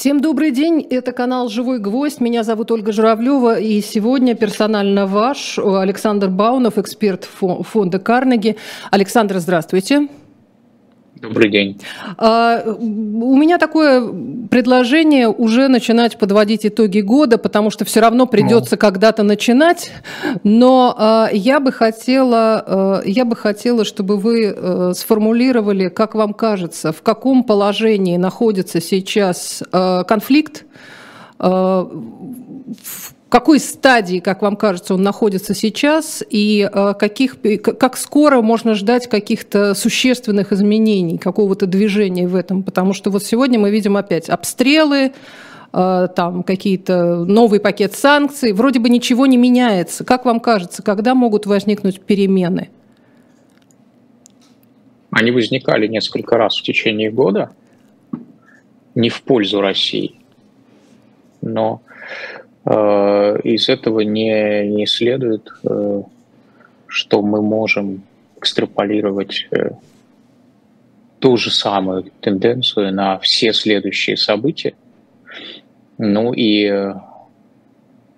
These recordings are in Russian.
Всем добрый день, это канал «Живой гвоздь», меня зовут Ольга Журавлева, и сегодня персонально ваш Александр Баунов, эксперт фонда «Карнеги». Александр, здравствуйте. Добрый день. А, у меня такое предложение уже начинать подводить итоги года, потому что все равно придется ну. когда-то начинать. Но а, я бы хотела, а, я бы хотела, чтобы вы сформулировали, как вам кажется, в каком положении находится сейчас конфликт, в какой стадии, как вам кажется, он находится сейчас и э, каких, как скоро можно ждать каких-то существенных изменений, какого-то движения в этом? Потому что вот сегодня мы видим опять обстрелы, э, там какие-то новый пакет санкций, вроде бы ничего не меняется. Как вам кажется, когда могут возникнуть перемены? Они возникали несколько раз в течение года, не в пользу России, но из этого не, не следует, э, что мы можем экстраполировать э, ту же самую тенденцию на все следующие события. Ну и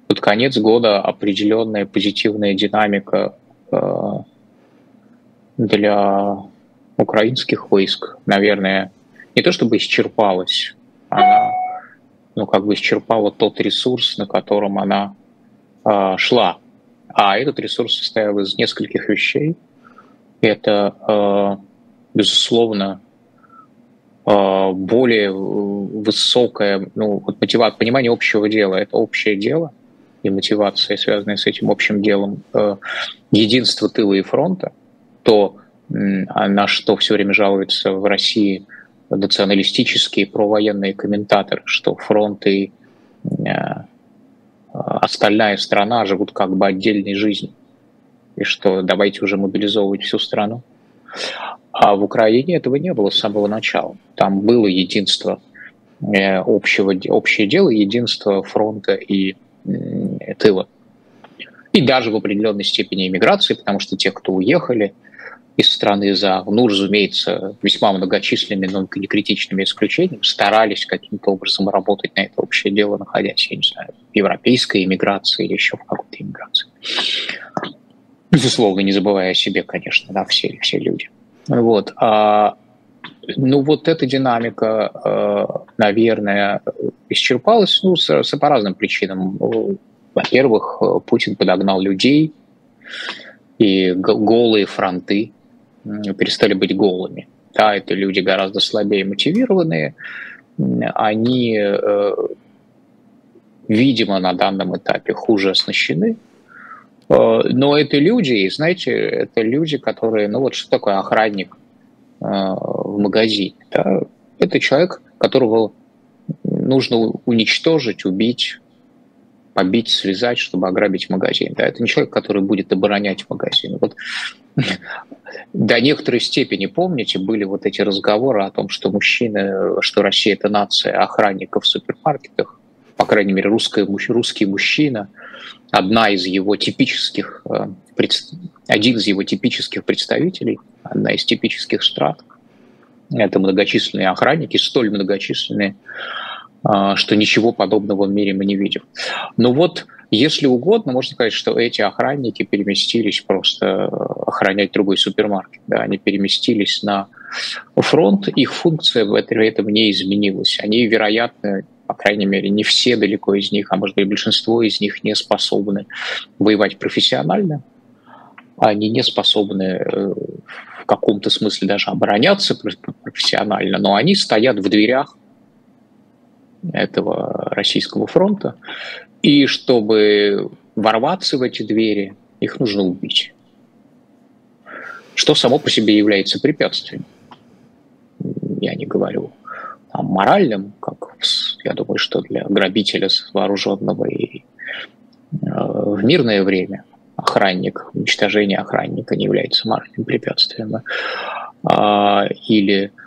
под конец года определенная позитивная динамика для украинских войск, наверное, не то чтобы исчерпалась, она ну, как бы исчерпала тот ресурс, на котором она э, шла. А этот ресурс состоял из нескольких вещей. Это, э, безусловно, э, более высокое, ну, вот мотивация, понимание общего дела. Это общее дело и мотивация, связанная с этим общим делом, э, единство тыла и фронта, то, на что все время жалуется в России – националистические провоенные комментаторы, что фронт и э, остальная страна живут как бы отдельной жизнью, и что давайте уже мобилизовывать всю страну. А в Украине этого не было с самого начала. Там было единство э, общего, общее дело, единство фронта и тыла. И даже в определенной степени иммиграции, потому что те, кто уехали, из страны за, ну, разумеется, весьма многочисленными, но не критичными исключениями, старались каким-то образом работать на это общее дело, находясь, я не знаю, в европейской иммиграции или еще в какой-то иммиграции. Безусловно, не забывая о себе, конечно, да, все, все люди. Вот. А, ну, вот эта динамика, э, наверное, исчерпалась ну, с, с, по разным причинам. Во-первых, Путин подогнал людей, и голые фронты перестали быть голыми. Да, это люди гораздо слабее мотивированные, они, э, видимо, на данном этапе хуже оснащены, э, но это люди, и знаете, это люди, которые, ну вот что такое охранник э, в магазине? Да? Это человек, которого нужно уничтожить, убить, побить, связать, чтобы ограбить магазин. Да? Это не человек, который будет оборонять магазин. Вот до некоторой степени, помните, были вот эти разговоры о том, что мужчины, что Россия – это нация охранников в супермаркетах, по крайней мере, русская, русский мужчина, одна из его типических, э, один из его типических представителей, одна из типических страт, это многочисленные охранники, столь многочисленные, что ничего подобного в мире мы не видим. Но вот, если угодно, можно сказать, что эти охранники переместились просто охранять другой супермаркет. Да, они переместились на фронт, их функция в этом не изменилась. Они, вероятно, по крайней мере, не все далеко из них, а может быть большинство из них не способны воевать профессионально. Они не способны э, в каком-то смысле даже обороняться профессионально, но они стоят в дверях этого российского фронта. И чтобы ворваться в эти двери, их нужно убить. Что само по себе является препятствием. Я не говорю о моральном, как я думаю, что для грабителя вооруженного и э, в мирное время охранник, уничтожение охранника не является моральным препятствием. А, или Э,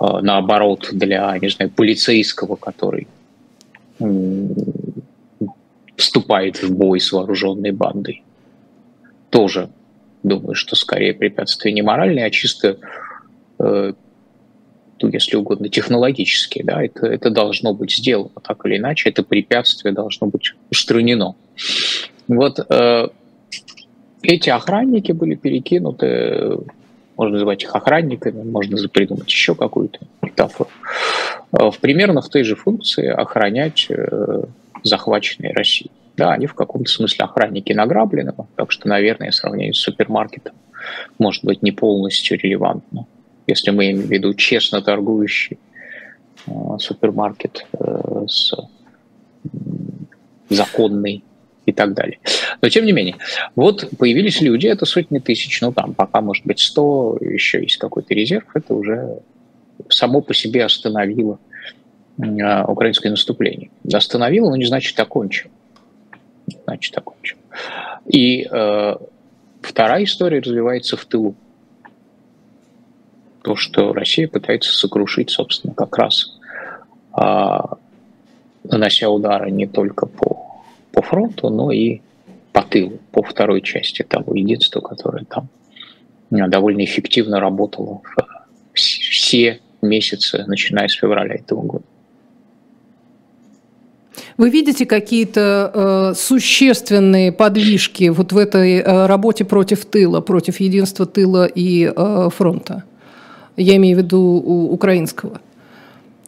наоборот, для, не знаю, полицейского, который вступает в бой с вооруженной бандой. Тоже думаю, что скорее препятствие не моральное, а чисто э, ну, если угодно, технологически, да, это, это должно быть сделано так или иначе, это препятствие должно быть устранено. Вот э, эти охранники были перекинуты, можно называть их охранниками, можно придумать еще какую-то метафору, э, в примерно в той же функции охранять э, захваченные России. Да, они в каком-то смысле охранники награбленного, так что, наверное, сравнение с супермаркетом может быть не полностью релевантно если мы имеем в виду честно торгующий э, супермаркет с законный и так далее. Но тем не менее, вот появились люди, это сотни тысяч, ну там пока может быть 100, еще есть какой-то резерв, это уже само по себе остановило э, украинское наступление. Остановило, но не значит окончил. Значит окончил. И э, вторая история развивается в тылу то, что Россия пытается сокрушить, собственно, как раз а, нанося удары не только по, по фронту, но и по тылу, по второй части того единства, которое там а, довольно эффективно работало в все месяцы, начиная с февраля этого года. Вы видите какие-то э, существенные подвижки вот в этой э, работе против тыла, против единства тыла и э, фронта? Я имею в виду у украинского.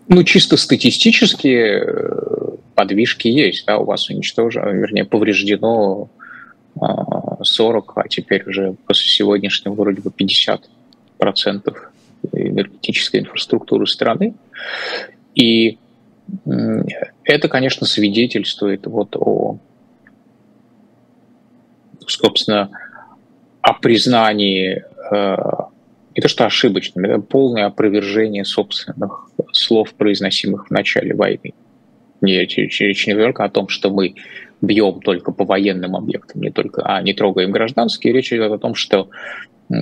Ну, чисто статистически э, подвижки есть. Да, у вас уничтожено, вернее, повреждено 40, а, а теперь уже после сегодняшнего вроде бы 50 процентов энергетической инфраструктуры страны. И это, конечно, свидетельствует вот о, собственно, о признании э, не то что ошибочным, это полное опровержение собственных слов, произносимых в начале войны. Не, речь не только о том, что мы бьем только по военным объектам, не только, а не трогаем гражданские. Речь идет о том, что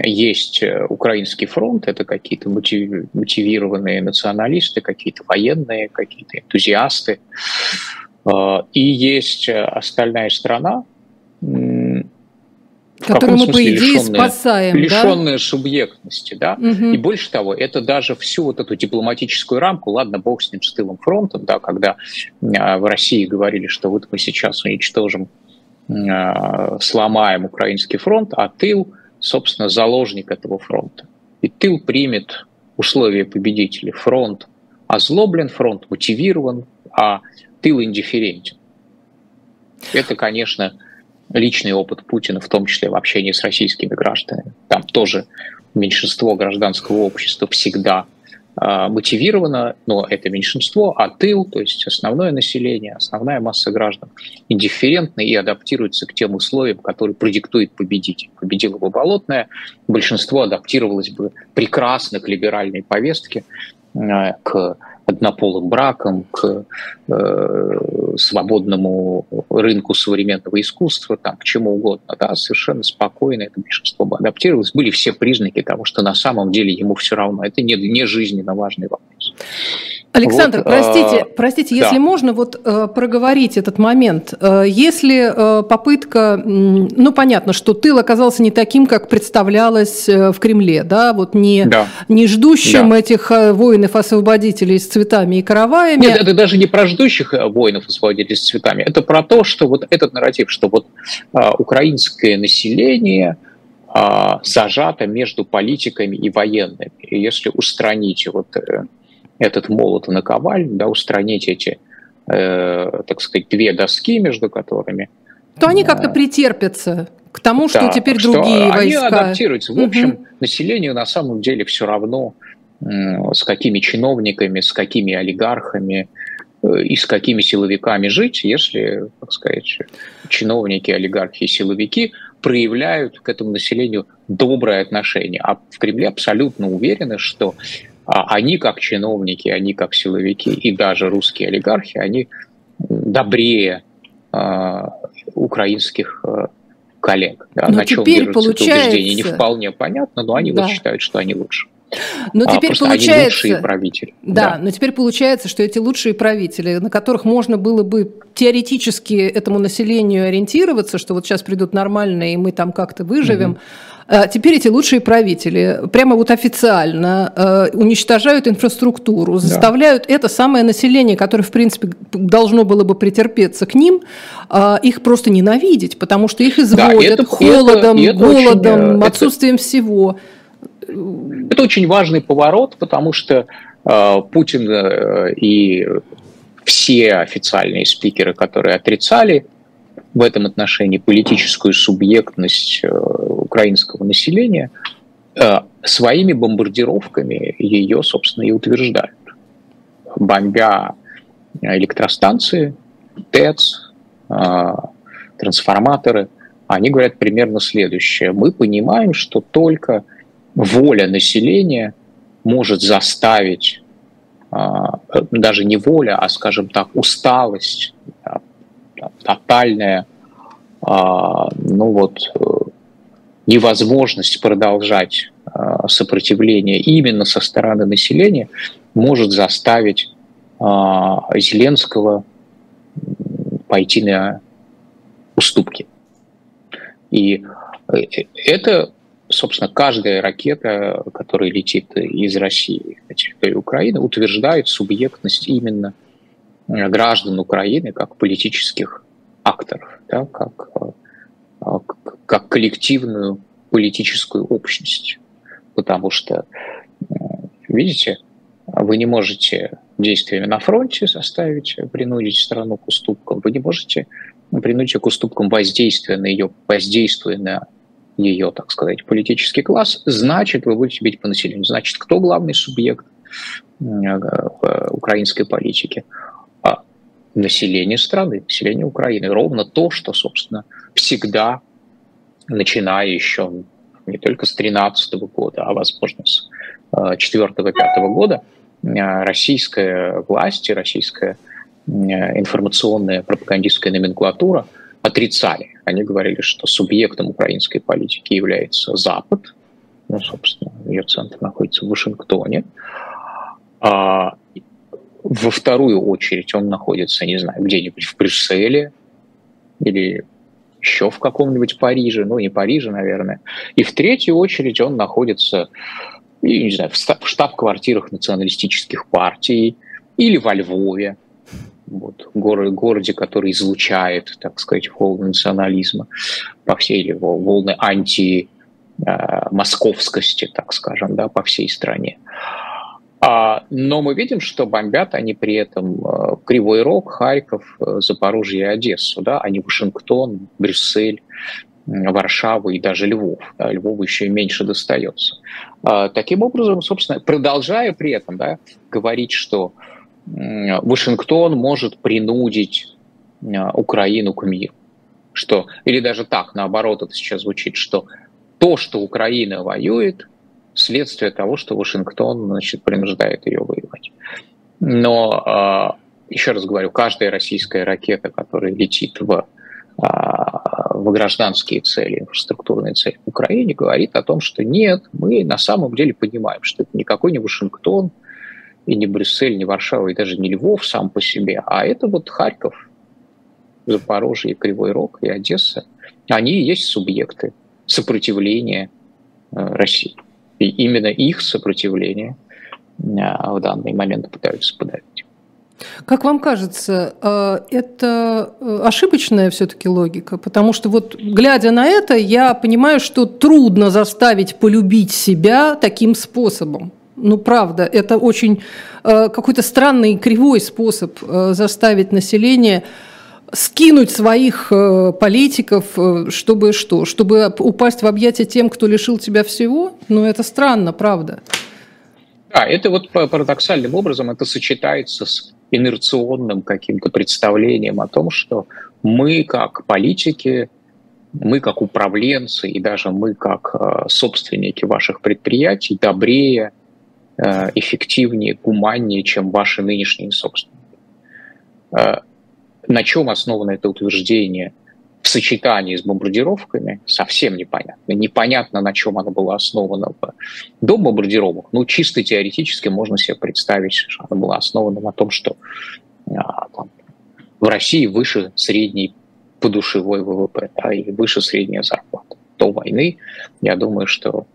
есть э, украинский фронт, это какие-то мотивированные националисты, какие-то военные, какие-то энтузиасты. Э, и есть э, остальная страна, Которую мы, по идее, лишенные, спасаем. Лишенные да? субъектности, да. Угу. И больше того, это даже всю вот эту дипломатическую рамку, ладно, бог с ним, с тылым фронтом, да, когда а, в России говорили, что вот мы сейчас уничтожим, а, сломаем украинский фронт, а тыл, собственно, заложник этого фронта. И тыл примет условия победителей. Фронт озлоблен, фронт мотивирован, а тыл индифферентен. Это, конечно, личный опыт Путина, в том числе в общении с российскими гражданами. Там тоже меньшинство гражданского общества всегда э, мотивировано, но это меньшинство, а тыл, то есть основное население, основная масса граждан, индифферентны и адаптируются к тем условиям, которые продиктует победитель. Победила бы Болотная, большинство адаптировалось бы прекрасно к либеральной повестке, э, к однополым бракам, к э, свободному рынку современного искусства, там, к чему угодно, да, совершенно спокойно это большинство бы адаптировалось. Были все признаки того, что на самом деле ему все равно. Это не, не жизненно важный вопрос. Александр, вот, простите, а, простите, если да. можно вот э, проговорить этот момент. Э, если э, попытка, ну понятно, что тыл оказался не таким, как представлялось в Кремле, да, вот не, да. не ждущим да. этих воинов-освободителей с цветами и караваями. Нет, это даже не про ждущих воинов-освободителей с цветами, это про то, что вот этот нарратив, что вот а, украинское население а, зажато между политиками и военными. И если устранить вот этот молот и наковаль, да, устранить эти, э, так сказать, две доски, между которыми... То они как-то претерпятся к тому, что да, теперь что другие они войска... адаптируются. В общем, угу. населению на самом деле все равно, с какими чиновниками, с какими олигархами э, и с какими силовиками жить, если, так сказать, чиновники, олигархи и силовики проявляют к этому населению доброе отношение. А в Кремле абсолютно уверены, что они как чиновники, они как силовики и даже русские олигархи, они добрее э, украинских э, коллег. Да, но на чем держатся получается... это убеждение, не вполне понятно, но они да. вот считают, что они лучше. Но а, теперь получается... Они лучшие правители. Да, да, но теперь получается, что эти лучшие правители, на которых можно было бы теоретически этому населению ориентироваться, что вот сейчас придут нормальные, и мы там как-то выживем, угу. Теперь эти лучшие правители прямо вот официально э, уничтожают инфраструктуру, заставляют да. это самое население, которое, в принципе, должно было бы претерпеться к ним, э, их просто ненавидеть, потому что их изводят да, это, холодом, это, голодом, очень, отсутствием это... всего. Это очень важный поворот, потому что э, Путин э, и все официальные спикеры, которые отрицали в этом отношении политическую субъектность э, украинского населения, э, своими бомбардировками ее, собственно, и утверждают. Бомбя электростанции, ТЭЦ, э, трансформаторы, они говорят примерно следующее. Мы понимаем, что только воля населения может заставить даже не воля, а, скажем так, усталость, тотальная, а, ну вот, э, невозможность продолжать а, сопротивление именно со стороны населения может заставить Зеленского пойти на уступки. И э, это собственно, каждая ракета, которая летит из России на территорию Украины, утверждает субъектность именно граждан Украины как политических акторов, да, как, э, как коллективную политическую общность. Потому что, э, видите, вы не можете действиями на фронте заставить, принудить страну к уступкам, вы не можете принудить к уступкам воздействия на ее, воздействуя на ее, так сказать, политический класс, значит, вы будете бить по населению. Значит, кто главный субъект э, украинской политике? А население страны, население Украины. Ровно то, что, собственно, всегда, начиная еще не только с 2013 года, а, возможно, с 2004-2005 э, года, э, российская власть и российская информационная пропагандистская номенклатура отрицали они говорили, что субъектом украинской политики является Запад. Ну, собственно, ее центр находится в Вашингтоне. Во вторую очередь он находится, не знаю, где-нибудь в Брюсселе или еще в каком-нибудь Париже, ну не Париже, наверное. И в третью очередь он находится, не знаю, в штаб-квартирах националистических партий или во Львове, вот, город, городе, который излучает, так сказать, волны национализма по всей его волны анти э, московскости, так скажем, да, по всей стране. Но мы видим, что бомбят они при этом э, Кривой Рог, Харьков, э, Запорожье и Одессу, да, а не Вашингтон, Брюссель, Варшаву и даже Львов. Да, Львову еще и меньше достается. А, таким образом, собственно, продолжая при этом да, говорить, что Вашингтон может принудить Украину к миру. Что, или даже так, наоборот, это сейчас звучит, что то, что Украина воюет, следствие того, что Вашингтон значит, принуждает ее воевать. Но, э, еще раз говорю, каждая российская ракета, которая летит в, э, в гражданские цели, инфраструктурные цели в Украине, говорит о том, что нет, мы на самом деле понимаем, что это никакой не Вашингтон, и не Брюссель, не Варшава, и даже не Львов сам по себе, а это вот Харьков, Запорожье, Кривой Рог и Одесса. Они и есть субъекты сопротивления э, России. И именно их сопротивление э, в данный момент пытаются подавить. Как вам кажется, э, это ошибочная все-таки логика? Потому что вот глядя на это, я понимаю, что трудно заставить полюбить себя таким способом. Ну, правда, это очень э, какой-то странный кривой способ э, заставить население скинуть своих э, политиков, э, чтобы что? Чтобы упасть в объятия тем, кто лишил тебя всего? Ну, это странно, правда. Да, это вот парадоксальным образом это сочетается с инерционным каким-то представлением о том, что мы как политики, мы как управленцы и даже мы как э, собственники ваших предприятий добрее, эффективнее, гуманнее, чем ваши нынешние собственники. На чем основано это утверждение в сочетании с бомбардировками совсем непонятно. Непонятно, на чем она была основана до бомбардировок. Ну, чисто теоретически можно себе представить, что она была основана на том, что а, там, в России выше средней подушевой ВВП, да, и выше средняя зарплата. До войны, я думаю, что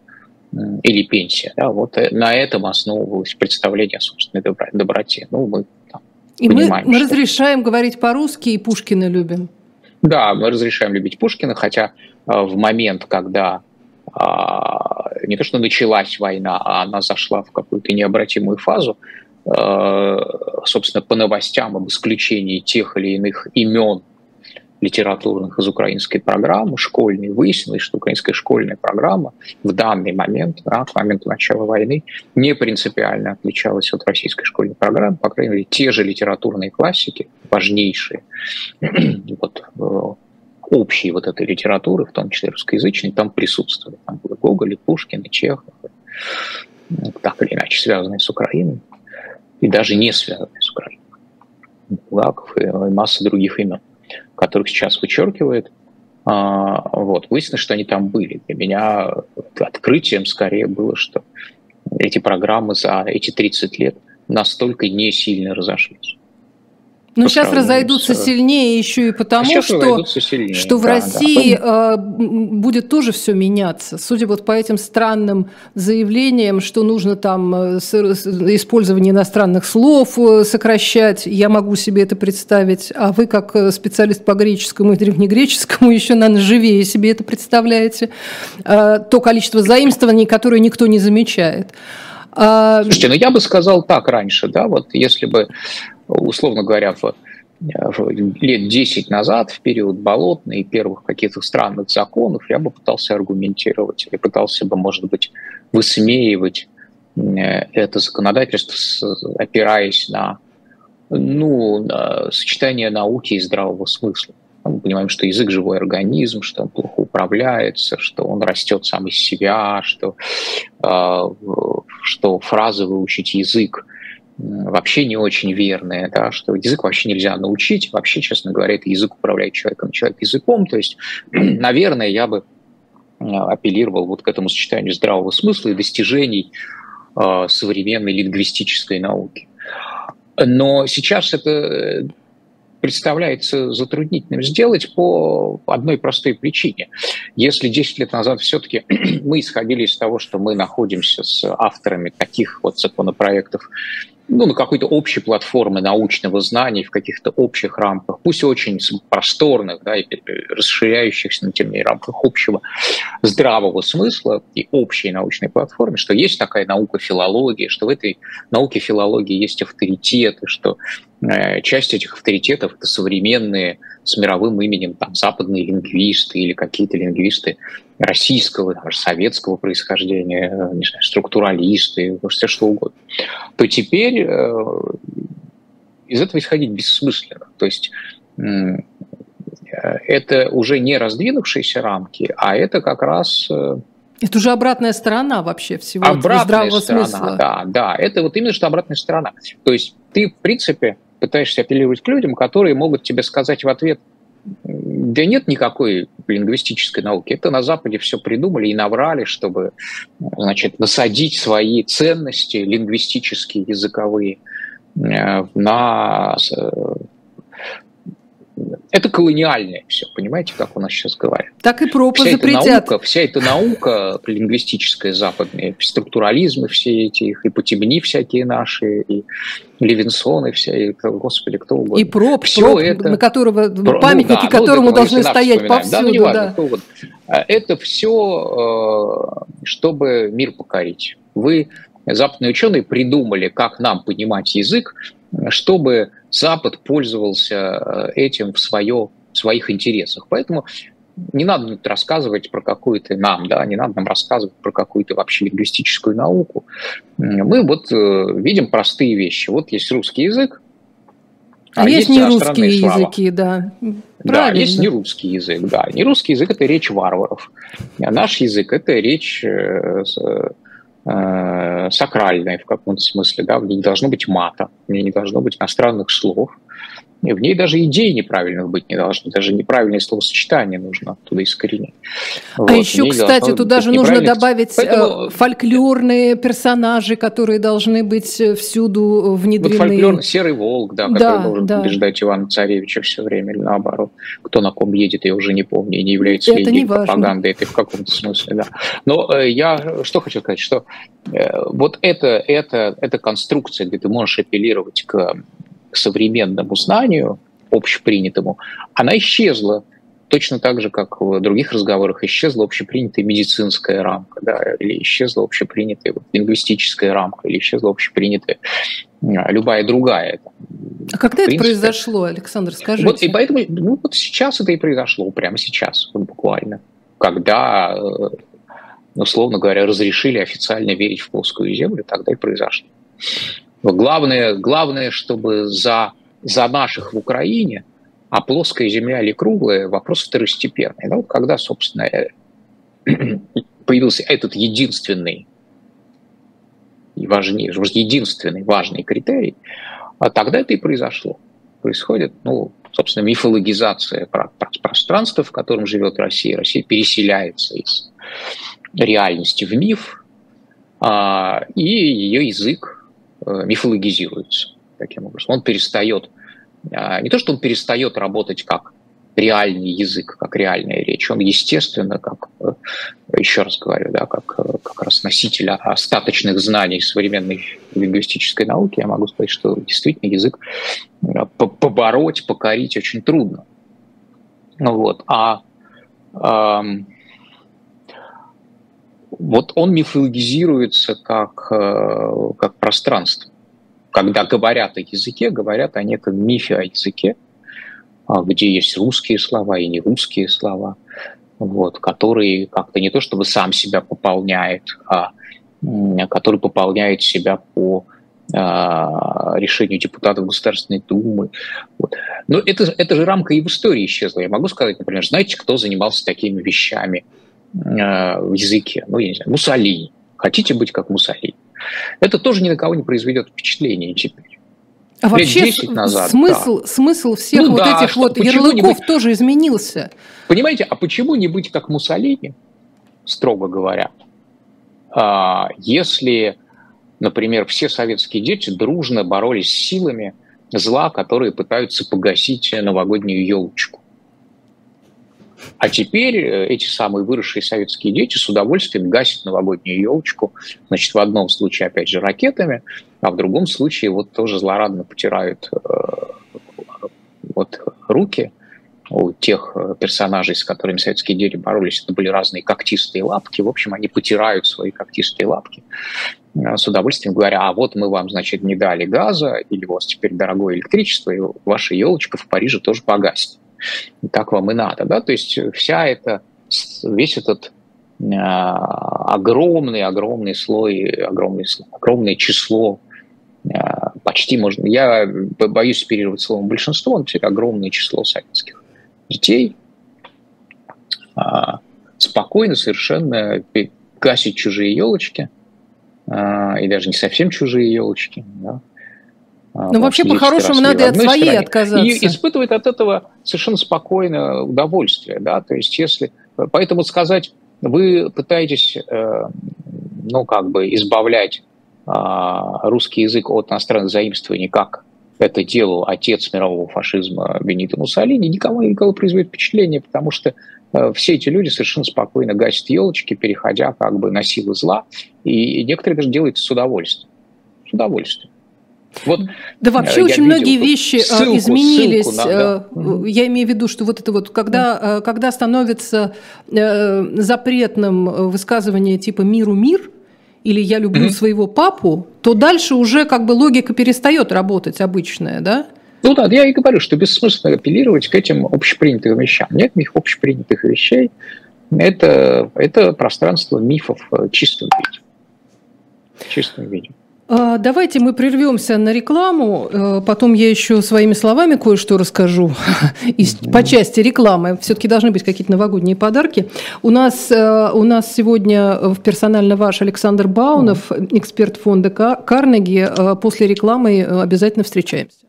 или пенсия. Да, вот э, на этом основывалось представление о собственной доброте. Ну, мы и понимаем, мы, мы что... разрешаем говорить по-русски и Пушкина любим. Да, мы разрешаем любить Пушкина, хотя э, в момент, когда э, не то что началась война, а она зашла в какую-то необратимую фазу, э, собственно, по новостям об исключении тех или иных имен литературных из украинской программы школьной, выяснилось, что украинская школьная программа в данный момент, да, к моменту начала войны, не принципиально отличалась от российской школьной программы. По крайней мере, те же литературные классики, важнейшие, вот, э, общие вот этой литературы, в том числе русскоязычной, там присутствовали. Там были Гоголь, и Чехов, так или иначе связанные с Украиной, и даже не связанные с Украиной. Булгаков и масса других имен которых сейчас вычеркивает. А, вот. Выяснилось, что они там были. Для меня открытием скорее было, что эти программы за эти 30 лет настолько не сильно разошлись. Но сейчас разойдутся с... сильнее еще и потому, а что, что в да, России да. будет тоже все меняться. Судя вот по этим странным заявлениям, что нужно там э, использование иностранных слов э, сокращать, я могу себе это представить. А вы, как э, специалист по греческому и древнегреческому, еще, наверное, живее себе это представляете. То количество заимствований, которое никто не замечает. А, Слушайте, ну я бы сказал так раньше, да, вот если бы условно говоря, в, лет 10 назад, в период болотный и первых каких-то странных законов, я бы пытался аргументировать или пытался бы, может быть, высмеивать э, это законодательство, опираясь на, ну, на сочетание науки и здравого смысла. Мы понимаем, что язык – живой организм, что он плохо управляется, что он растет сам из себя, что, э, что фразы выучить язык вообще не очень верные, да, что язык вообще нельзя научить, вообще, честно говоря, это язык управляет человеком, человек языком, то есть, наверное, я бы апеллировал вот к этому сочетанию здравого смысла и достижений э, современной лингвистической науки. Но сейчас это э, представляется затруднительным сделать по одной простой причине. Если 10 лет назад все-таки мы исходили из того, что мы находимся с авторами таких вот законопроектов, ну, на какой-то общей платформе научного знания в каких-то общих рамках, пусть очень просторных, да, и расширяющихся, но тем не менее рамках общего здравого смысла и общей научной платформы, что есть такая наука филологии, что в этой науке филологии есть авторитеты, что э, часть этих авторитетов это современные с мировым именем там западные лингвисты или какие-то лингвисты российского, даже советского происхождения, э, не знаю, структуралисты, все что угодно, то теперь э, из этого исходить бессмысленно. То есть э, это уже не раздвинувшиеся рамки, а это как раз... Это уже обратная сторона вообще всего обратная здравого сторона, смысла. Да, да, это вот именно что обратная сторона. То есть ты, в принципе, пытаешься апеллировать к людям, которые могут тебе сказать в ответ – да нет никакой лингвистической науки. Это на Западе все придумали и наврали, чтобы значит, насадить свои ценности лингвистические, языковые э, на э, это колониальное все, понимаете, как у нас сейчас говорят. Так и пропа вся запретят. Эта наука, вся эта наука лингвистическая западная, структурализмы все эти, их, и потемни всякие наши, и Левинсоны все, и, господи, кто угодно. И проб, все проб это... на которого, про, памятники ну, да, которому ну, должны стоять повсюду. Да, ну, неважно, да. А это все, э, чтобы мир покорить. Вы, западные ученые, придумали, как нам понимать язык, чтобы Запад пользовался э, этим в, свое, в своих интересах. Поэтому не надо рассказывать про какую-то нам, да, не надо нам рассказывать про какую-то вообще лингвистическую науку. Мы вот э, видим простые вещи. Вот есть русский язык, а, а есть, есть не русские слова. языки, да. Да, есть не русский язык, да. Не русский язык – это речь варваров. А наш язык – это речь э, в каком-то смысле, да, не должно быть мата, не должно быть иностранных слов, в ней даже идей неправильных быть не должно, даже неправильное словосочетание нужно оттуда искоренить. А вот. еще, кстати, туда же нужно добавить э, Поэтому... фольклорные персонажи, которые должны быть э, всюду внедрены. Вот фольклорный серый волк, да, который да, должен да. побеждать Ивана Царевича все время, или наоборот. Кто на ком едет, я уже не помню, и не является это ли пропагандой, это в каком-то смысле, да. Но э, я что хочу сказать, что э, вот это, это, это конструкция, где ты можешь апеллировать к к современному знанию, общепринятому, она исчезла. Точно так же, как в других разговорах исчезла общепринятая медицинская рамка, да, или исчезла общепринятая вот, лингвистическая рамка, или исчезла общепринятая любая другая. А когда это произошло, Александр, скажите? Вот, и поэтому ну, вот сейчас это и произошло, прямо сейчас, вот буквально, когда, э, условно говоря, разрешили официально верить в плоскую землю, тогда и произошло. Главное, главное, чтобы за, за наших в Украине, а плоская земля или круглая, вопрос второстепенный. Ну, когда, собственно, появился этот единственный и важнейший, единственный важный критерий, а тогда это и произошло. Происходит, ну, собственно, мифологизация пространства, в котором живет Россия. Россия переселяется из реальности в миф, а, и ее язык мифологизируется таким образом. Он перестает, а, не то что он перестает работать как реальный язык, как реальная речь, он, естественно, как, э, еще раз говорю, да, как, э, как раз носитель остаточных знаний современной лингвистической науки, я могу сказать, что действительно язык побороть, покорить очень трудно. Ну вот, а эм, вот он мифологизируется как, э, как пространство. Когда говорят о языке, говорят о неком мифе о языке, а, где есть русские слова и не русские слова, вот, который как-то не то чтобы сам себя пополняет, а который пополняет себя по а, решению депутатов Государственной Думы. Вот. Но это, это же рамка и в истории исчезла. Я могу сказать, например, знаете, кто занимался такими вещами – в языке. Ну, я не знаю, Муссолини. Хотите быть как Муссолини? Это тоже ни на кого не произведет впечатления теперь. А вообще назад, смысл, да. смысл всех ну, вот да, этих вот ярлыков быть... тоже изменился. Понимаете, а почему не быть как Муссолини, строго говоря, а, если, например, все советские дети дружно боролись с силами зла, которые пытаются погасить новогоднюю елочку? А теперь э, эти самые выросшие советские дети с удовольствием гасят новогоднюю елочку. Значит, в одном случае, опять же, ракетами, а в другом случае вот тоже злорадно потирают э, вот руки у тех э, персонажей, с которыми советские дети боролись. Это были разные когтистые лапки. В общем, они потирают свои когтистые лапки с удовольствием говоря, а вот мы вам, значит, не дали газа, или у вас теперь дорогое электричество, и ваша елочка в Париже тоже погаснет так вам и надо, да, то есть вся эта, весь этот огромный-огромный а, слой, огромный, огромное число, а, почти можно, я боюсь оперировать словом большинство, но все огромное число советских детей а, спокойно совершенно гасить чужие елочки, и даже не совсем чужие елочки, да, ну, вообще, по-хорошему, надо и от своей стороне. отказаться. И испытывает от этого совершенно спокойное удовольствие. Да? То есть, если... Поэтому сказать, вы пытаетесь, э, ну, как бы избавлять а, русский язык от иностранных заимствований, как это делал отец мирового фашизма Бенито Муссолини, никому никого производит впечатление, потому что э, все эти люди совершенно спокойно гасят елочки, переходя как бы на силы зла, и некоторые даже делают с удовольствием. С удовольствием. Вот, да вообще я очень многие вещи а, ссылку, изменились. Ссылку нам, да. Я имею в виду, что вот это вот, когда, когда становится э, запретным высказывание типа «миру мир», или «я люблю mm-hmm. своего папу», то дальше уже как бы логика перестает работать обычная, да? Ну да, я и говорю, что бессмысленно апеллировать к этим общепринятым вещам. Нет никаких общепринятых вещей. Это, это пространство мифов в чистом виде. В чистом виде. А, давайте мы прервемся на рекламу, э, потом я еще своими словами кое-что расскажу по части рекламы. Все-таки должны быть какие-то новогодние подарки. У нас, э, у нас сегодня в персонально ваш Александр Баунов, эксперт фонда Карнеги. Э, после рекламы обязательно встречаемся.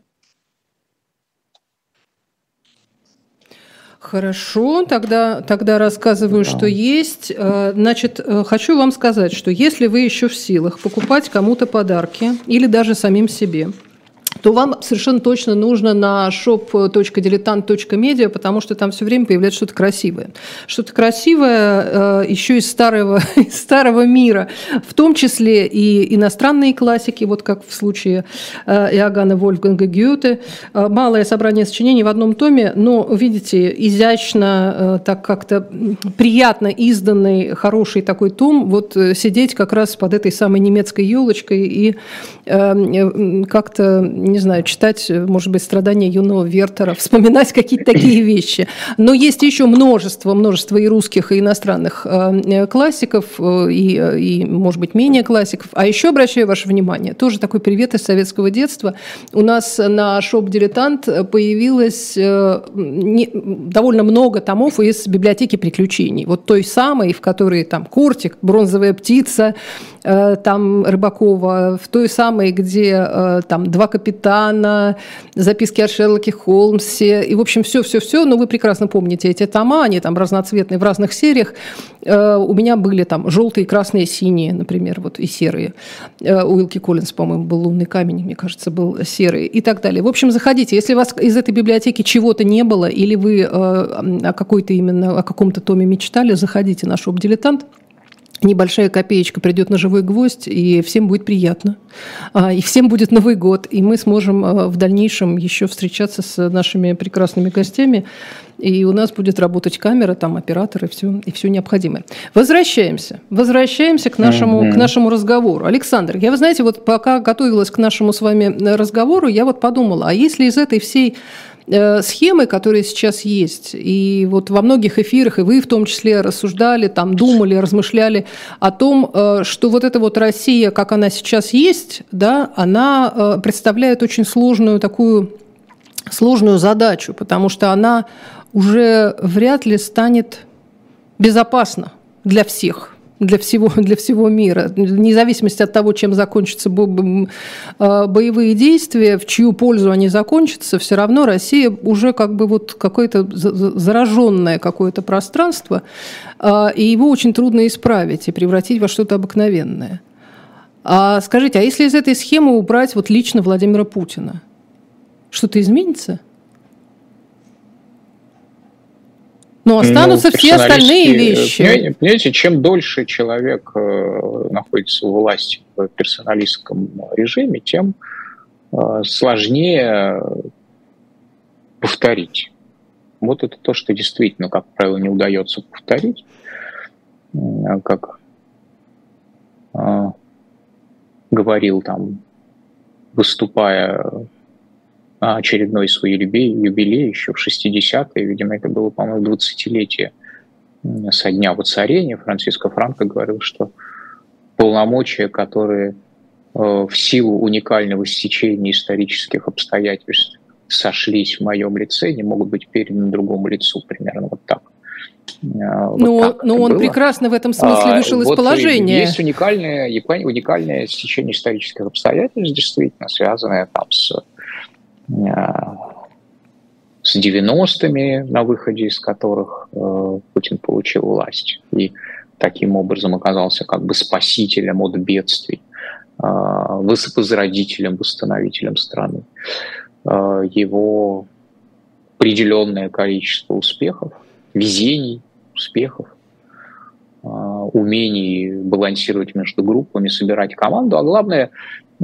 Хорошо, тогда, тогда рассказываю, да. что есть. Э, значит, э, хочу вам сказать, что если вы еще в силах покупать кому-то подарки или даже самим себе, то вам совершенно точно нужно на shop.diletant.media, потому что там все время появляется что-то красивое. Что-то красивое э, еще из старого, из старого мира, в том числе и иностранные классики, вот как в случае э, Иоганна Вольфганга Гёте. Э, малое собрание сочинений в одном томе, но, видите, изящно, так как-то приятно изданный, хороший такой том, вот сидеть как раз под этой самой немецкой елочкой и как-то не знаю, читать, может быть, страдания юного Вертера, вспоминать какие-то такие вещи. Но есть еще множество, множество и русских, и иностранных э, классиков, э, и, э, и, может быть, менее классиков. А еще обращаю ваше внимание, тоже такой привет из советского детства. У нас на шоп «Дилетант» появилось довольно много томов из библиотеки приключений. Вот той самой, в которой там Кортик, Бронзовая птица, там Рыбакова, в той самой, где там два капитана капитана, записки о Шерлоке Холмсе, и, в общем, все-все-все, но вы прекрасно помните эти тома, они там разноцветные в разных сериях. Э, у меня были там желтые, красные, синие, например, вот и серые. Э, у Уилки Коллинс, по-моему, был «Лунный камень», мне кажется, был серый и так далее. В общем, заходите. Если у вас из этой библиотеки чего-то не было, или вы э, о какой-то именно, о каком-то томе мечтали, заходите на шоп «Дилетант», небольшая копеечка придет на живой гвоздь, и всем будет приятно. А, и всем будет Новый год, и мы сможем а, в дальнейшем еще встречаться с нашими прекрасными гостями, и у нас будет работать камера, там оператор и все, и все необходимое. Возвращаемся. Возвращаемся к нашему, mm-hmm. к нашему разговору. Александр, я, вы знаете, вот пока готовилась к нашему с вами разговору, я вот подумала, а если из этой всей схемы, которые сейчас есть. И вот во многих эфирах, и вы в том числе рассуждали, там, думали, размышляли о том, э, что вот эта вот Россия, как она сейчас есть, да, она э, представляет очень сложную такую сложную задачу, потому что она уже вряд ли станет безопасна для всех для всего, для всего мира. Вне зависимости от того, чем закончатся а, боевые действия, в чью пользу они закончатся, все равно Россия уже как бы вот какое-то зараженное какое-то пространство, а, и его очень трудно исправить и превратить во что-то обыкновенное. А скажите, а если из этой схемы убрать вот лично Владимира Путина, что-то изменится? Но останутся ну, все остальные э, вещи. Понимаете, чем дольше человек э, находится у власти в персоналистском режиме, тем э, сложнее повторить. Вот это то, что действительно, как правило, не удается повторить. Как говорил там, выступая очередной свой юбилей, юбилей еще в 60-е, видимо, это было, по-моему, 20-летие со дня воцарения. Франциско Франко говорил, что полномочия, которые э, в силу уникального стечения исторических обстоятельств сошлись в моем лице, не могут быть переданы другому лицу, примерно вот так. Э, вот но, так но он было. прекрасно в этом смысле а, вышел а, из вот положения. Есть уникальное, уникальное стечение исторических обстоятельств, действительно, связанное там с с 90-ми, на выходе из которых э, Путин получил власть. И таким образом оказался как бы спасителем от бедствий, э, возродителем, восстановителем страны. Э, его определенное количество успехов, везений, успехов, умений балансировать между группами, собирать команду, а главное,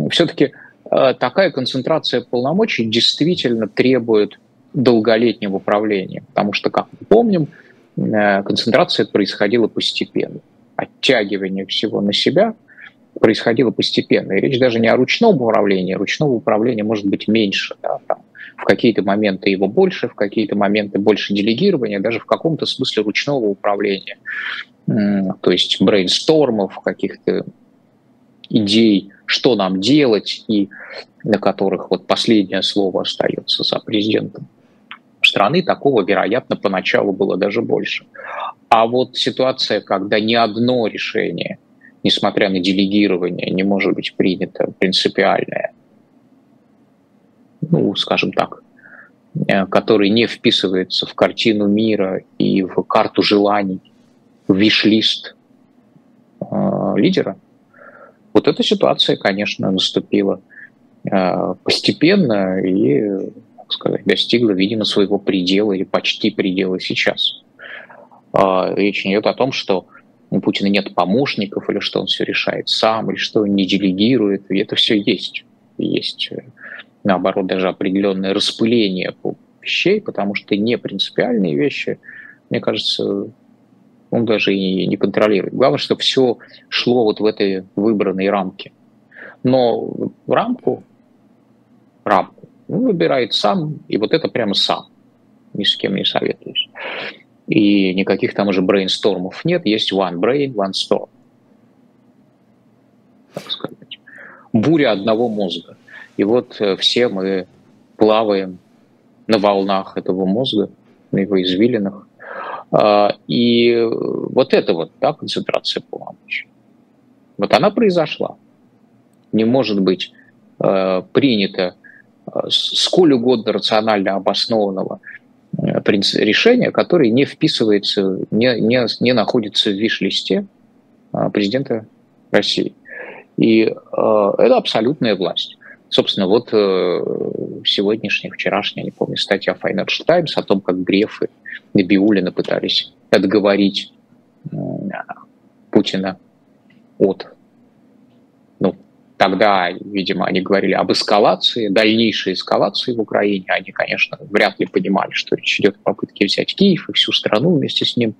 все-таки Э, такая концентрация полномочий действительно требует долголетнего управления, потому что, как мы помним, э, концентрация происходила постепенно. Оттягивание всего на себя происходило постепенно. И речь даже не о ручном управлении, ручного управления может быть меньше. Да, там, в какие-то моменты его больше, в какие-то моменты больше делегирования, даже в каком-то смысле ручного управления. То есть брейнстормов, каких-то идей, что нам делать, и на которых вот последнее слово остается за президентом страны, такого, вероятно, поначалу было даже больше. А вот ситуация, когда ни одно решение, несмотря на делегирование, не может быть принято принципиальное, ну, скажем так, э, который не вписывается в картину мира и в карту желаний, в виш-лист э, лидера, вот эта ситуация, конечно, наступила э, постепенно и, так сказать, достигла, видимо, своего предела или почти предела сейчас. Э, речь идет о том, что у Путина нет помощников, или что он все решает сам, или что он не делегирует. И это все есть. Есть, э, наоборот, даже определенное распыление вещей, потому что не принципиальные вещи, мне кажется, он даже и не контролирует. Главное, чтобы все шло вот в этой выбранной рамке. Но рамку, рамку он выбирает сам, и вот это прямо сам. Ни с кем не советуюсь. И никаких там уже брейнстормов нет, есть one brain, one storm. Так сказать. Буря одного мозга. И вот э, все мы плаваем на волнах этого мозга, на его извилинах. А, и вот это вот, да, концентрация полномочий. Вот она произошла. Не может быть э, принято э, сколь угодно рационально обоснованного Э, решение, которое не вписывается, не, не, не находится в виш-листе президента России. И э, это абсолютная власть. Собственно, вот э, сегодняшняя, вчерашняя, не помню, статья Financial Times о том, как Греф и Набиулина пытались отговорить э, Путина от Тогда, видимо, они говорили об эскалации, дальнейшей эскалации в Украине. Они, конечно, вряд ли понимали, что речь идет о попытке взять Киев и всю страну вместе с ним.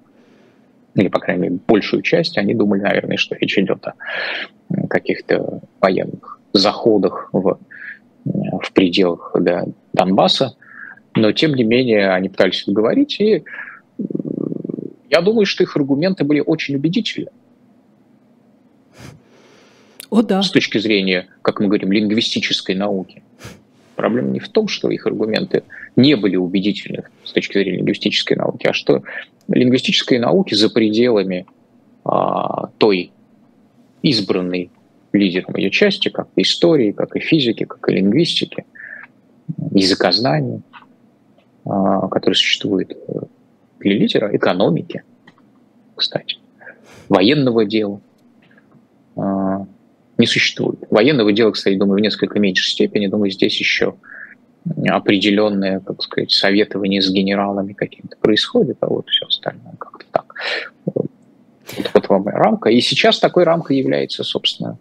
Или, по крайней мере, большую часть. Они думали, наверное, что речь идет о каких-то военных заходах в, в пределах да, Донбасса. Но, тем не менее, они пытались говорить, и я думаю, что их аргументы были очень убедительны. О, да. С точки зрения, как мы говорим, лингвистической науки. Проблема не в том, что их аргументы не были убедительны с точки зрения лингвистической науки, а что лингвистической науки за пределами а, той избранной лидером ее части, как и истории, как и физики, как и лингвистики, языкознания, а, который существует для лидера, экономики, кстати, военного дела, а, не существует. Военного дела, кстати, думаю, в несколько меньшей степени. Думаю, здесь еще определенное, как сказать, советование с генералами каким-то происходит, а вот все остальное как-то так. Вот, вот вам рамка. И сейчас такой рамкой является, собственно,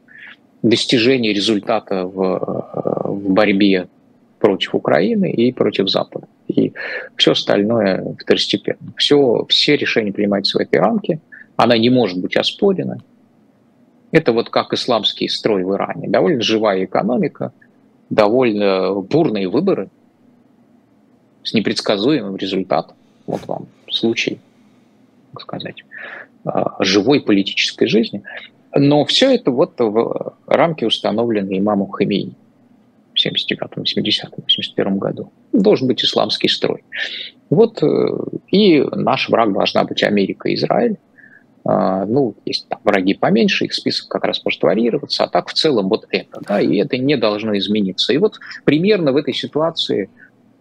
достижение результата в, в борьбе против Украины и против Запада. И все остальное второстепенно. Все, все решения принимаются в этой рамке. Она не может быть оспорена. Это вот как исламский строй в Иране. Довольно живая экономика, довольно бурные выборы с непредсказуемым результатом. Вот вам случай, так сказать, а, живой политической жизни. Но все это вот в рамке установленной имамом Хамейни в 79-м, 80-м, 81 году. Должен быть исламский строй. Вот э, и наш враг должна быть Америка и Израиль. А, ну, есть там враги поменьше, их список как раз может варьироваться, а так в целом вот это, да, и это не должно измениться. И вот примерно в этой ситуации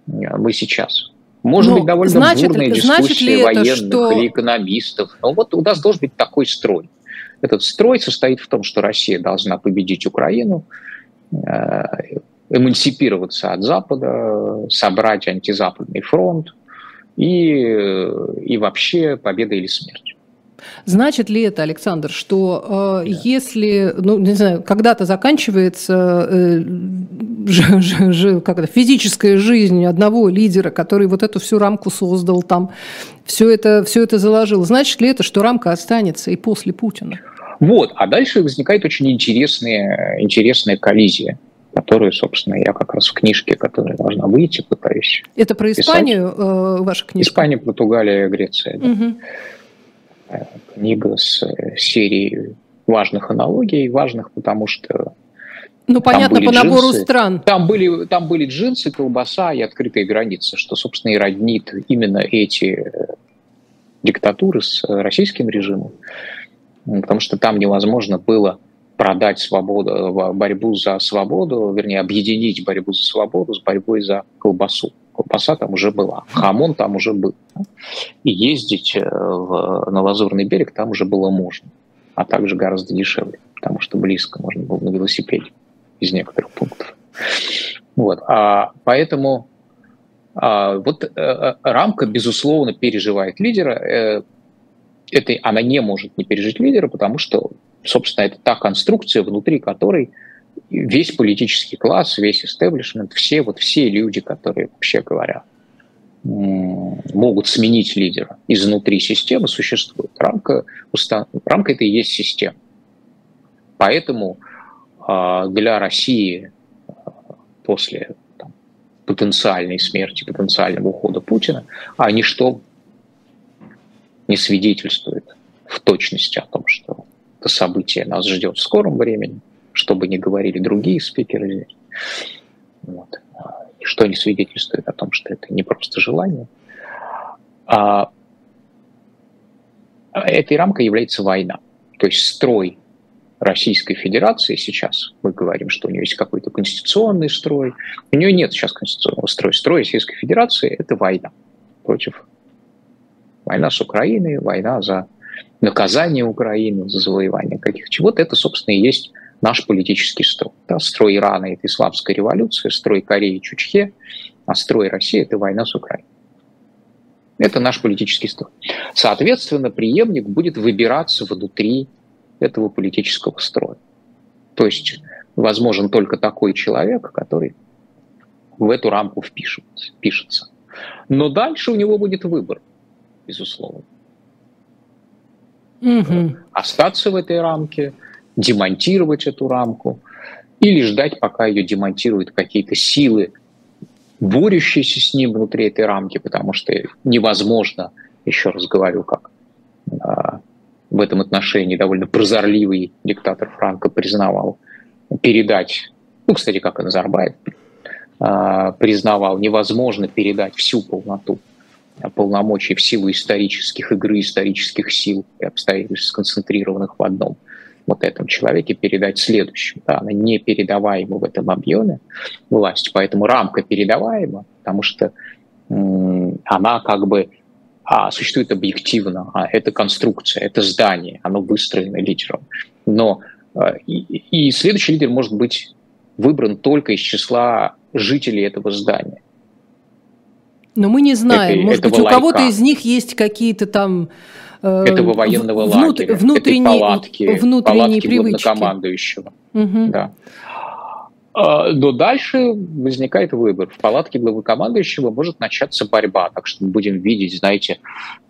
мы сейчас. Может Но быть, довольно значит, бурная дискуссия военных что... или экономистов, но вот у нас должен быть такой строй. Этот строй состоит в том, что Россия должна победить Украину, э, эмансипироваться от Запада, собрать антизападный фронт и, и вообще победа или смерть. Значит ли это, Александр, что э, если, ну, не знаю, когда-то заканчивается э, ж, ж, ж, как это, физическая жизнь одного лидера, который вот эту всю рамку создал, там все это, все это заложил, значит ли это, что рамка останется и после Путина? Вот, а дальше возникает очень интересная, интересная коллизия которую, собственно, я как раз в книжке, которая должна выйти, пытаюсь. Это про Испанию э, ваша книжка? Испания, Португалия, Греция. Да. Угу книга с э, серией важных аналогий, важных, потому что ну, понятно, по набору джинсы, стран. Там были, там были джинсы, колбаса и открытые границы, что, собственно, и роднит именно эти диктатуры с российским режимом. Потому что там невозможно было продать свободу, борьбу за свободу, вернее, объединить борьбу за свободу с борьбой за колбасу колбаса там уже была, хамон там уже был. И ездить э, в, на Лазурный берег там уже было можно, а также гораздо дешевле, потому что близко можно было на велосипеде из некоторых пунктов. Вот. А, поэтому а, вот а, рамка, безусловно, переживает лидера. Это, она не может не пережить лидера, потому что, собственно, это та конструкция, внутри которой весь политический класс, весь истеблишмент, все, вот все люди, которые, вообще говоря, могут сменить лидера изнутри системы, существует. Рамка, устан... рамка это и есть система. Поэтому а, для России а, после там, потенциальной смерти, потенциального ухода Путина, а ничто не свидетельствует в точности о том, что это событие нас ждет в скором времени что бы ни говорили другие спикеры здесь. Вот. И что не свидетельствует о том, что это не просто желание. А этой рамкой является война. То есть строй Российской Федерации сейчас, мы говорим, что у нее есть какой-то конституционный строй, у нее нет сейчас конституционного строя. Строй Российской Федерации – это война против война с Украиной, война за наказание Украины, за завоевание каких чего-то. Это, собственно, и есть наш политический строй. Да, строй Ирана – это исламская революция, строй Кореи – Чучхе, а строй России – это война с Украиной. Это наш политический строй. Соответственно, преемник будет выбираться внутри этого политического строя. То есть возможен только такой человек, который в эту рамку впишется. впишется. Но дальше у него будет выбор, безусловно. Угу. Остаться в этой рамке – демонтировать эту рамку или ждать, пока ее демонтируют какие-то силы, борющиеся с ним внутри этой рамки, потому что невозможно, еще раз говорю, как а, в этом отношении довольно прозорливый диктатор Франко признавал, передать, ну, кстати, как и Назарбаев, а, признавал, невозможно передать всю полноту полномочий в силу исторических игры, исторических сил и обстоятельств, сконцентрированных в одном – вот этом человеке передать следующему. Да, она не передаваема в этом объеме власть, поэтому рамка передаваема, потому что она как бы а, существует объективно, а, это конструкция, это здание, оно выстроено лидером. Но а, и, и следующий лидер может быть выбран только из числа жителей этого здания. Но мы не знаем, это, может быть, у кого-то из них есть какие-то там Э, этого военного внут, лагеря, внутренней, этой палатки, палатки главнокомандующего. Угу. Да. А, но дальше возникает выбор. В палатке главнокомандующего может начаться борьба, так что мы будем видеть, знаете,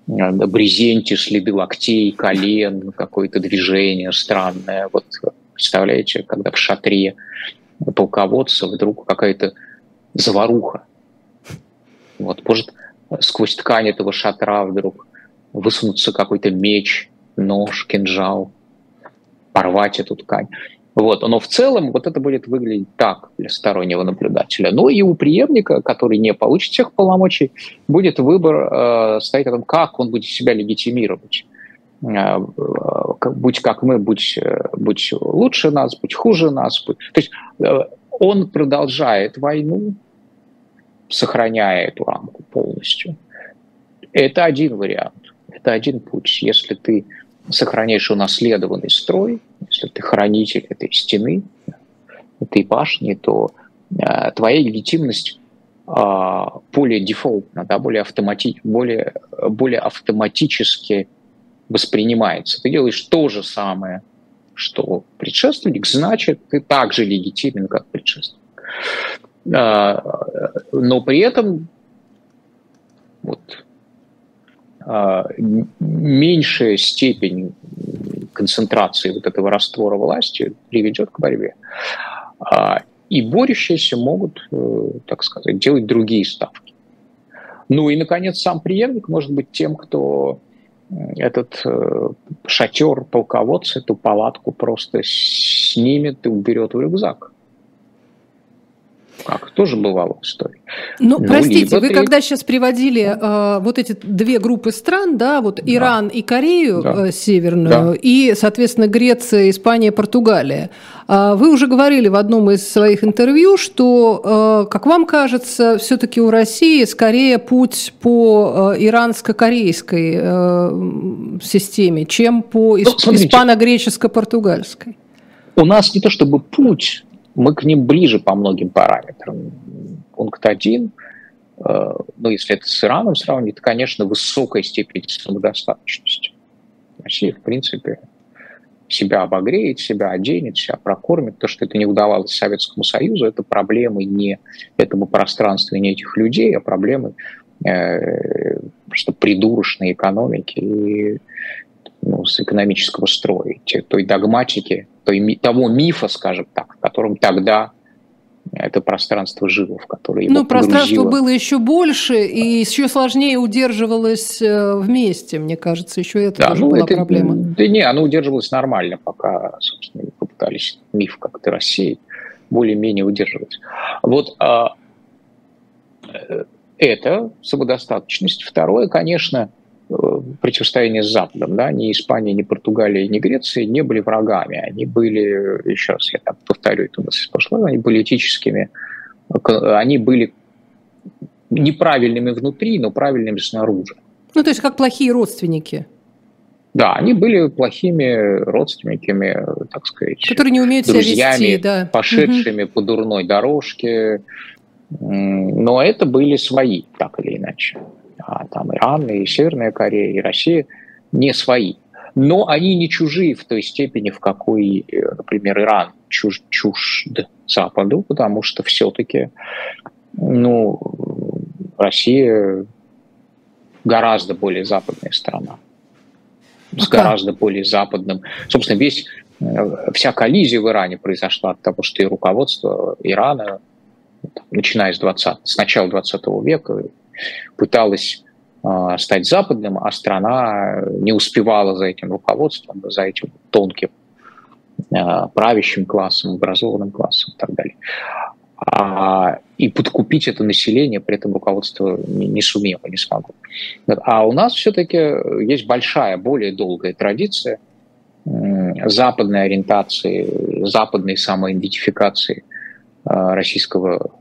на брезенте следы локтей, колен, какое-то движение странное. Вот представляете, когда в шатре полководца вдруг какая-то заваруха. Вот, может, сквозь ткань этого шатра вдруг высунуться какой-то меч, нож, кинжал, порвать эту ткань. Вот. Но в целом вот это будет выглядеть так для стороннего наблюдателя. Но и у преемника, который не получит всех полномочий, будет выбор э, стоять о том, как он будет себя легитимировать. Э, э, будь как мы, будь, э, будь лучше нас, будь хуже нас. Будь... То есть э, он продолжает войну, сохраняя эту рамку полностью. Это один вариант. Это один путь. Если ты сохраняешь унаследованный строй, если ты хранитель этой стены, этой башни, то э, твоя легитимность э, более дефолтна, да, более, автомати более, более автоматически воспринимается. Ты делаешь то же самое, что предшественник, значит, ты также легитимен, как предшественник. Э, но при этом вот, а, меньшая степень концентрации вот этого раствора власти приведет к борьбе. А, и борющиеся могут, э, так сказать, делать другие ставки. Ну и, наконец, сам преемник может быть тем, кто этот э, шатер полководца, эту палатку просто снимет и уберет в рюкзак. Как тоже бывало в истории. Ну, ну простите, вы треть... когда сейчас приводили э, вот эти две группы стран, да, вот Иран да. и Корею да. э, Северную, да. и, соответственно, Греция, Испания, Португалия, э, вы уже говорили в одном из своих интервью, что, э, как вам кажется, все-таки у России скорее путь по э, иранско-корейской э, системе, чем по ну, испано-греческо-португальской. У нас не то чтобы путь, мы к ним ближе по многим параметрам. Пункт один, э, ну, если это с Ираном сравнить, то, конечно, высокая степень самодостаточности. Россия, в принципе, себя обогреет, себя оденет, себя прокормит. То, что это не удавалось Советскому Союзу, это проблемы не этого пространства и не этих людей, а проблемы э, просто придурочной экономики и ну, с экономического строя, той догматики, той, того мифа, скажем так, в котором тогда это пространство жило, в которое его Ну, пространство было еще больше и еще сложнее удерживалось э, вместе, мне кажется, еще это да, тоже ну, была это, проблема. Да не, оно удерживалось нормально, пока, собственно, попытались миф как-то рассеять, более-менее удерживать. Вот а, э, это самодостаточность. Второе, конечно, противостояние с Западом. Да? Ни Испания, ни Португалия, ни Греция не были врагами. Они были, еще раз я повторю эту мысль прошлого, они были этическими, они были неправильными внутри, но правильными снаружи. Ну, то есть как плохие родственники. Да, они были плохими родственниками, так сказать. Которые не умеют друзьями, себя вести, да. пошедшими угу. по дурной дорожке. Но это были свои, так или иначе там Иран, и Северная Корея, и Россия не свои. Но они не чужие в той степени, в какой, э, например, Иран чуж, чужд Западу, потому что все-таки ну, Россия гораздо более западная страна. С okay. гораздо более западным. Собственно, весь, э, вся коллизия в Иране произошла от того, что и руководство Ирана, начиная с, 20, с начала 20 века, пыталась а, стать западным, а страна не успевала за этим руководством, за этим тонким а, правящим классом, образованным классом и так далее. А, и подкупить это население при этом руководство не, не сумело, не смогло. А у нас все-таки есть большая, более долгая традиция западной ориентации, западной самоидентификации российского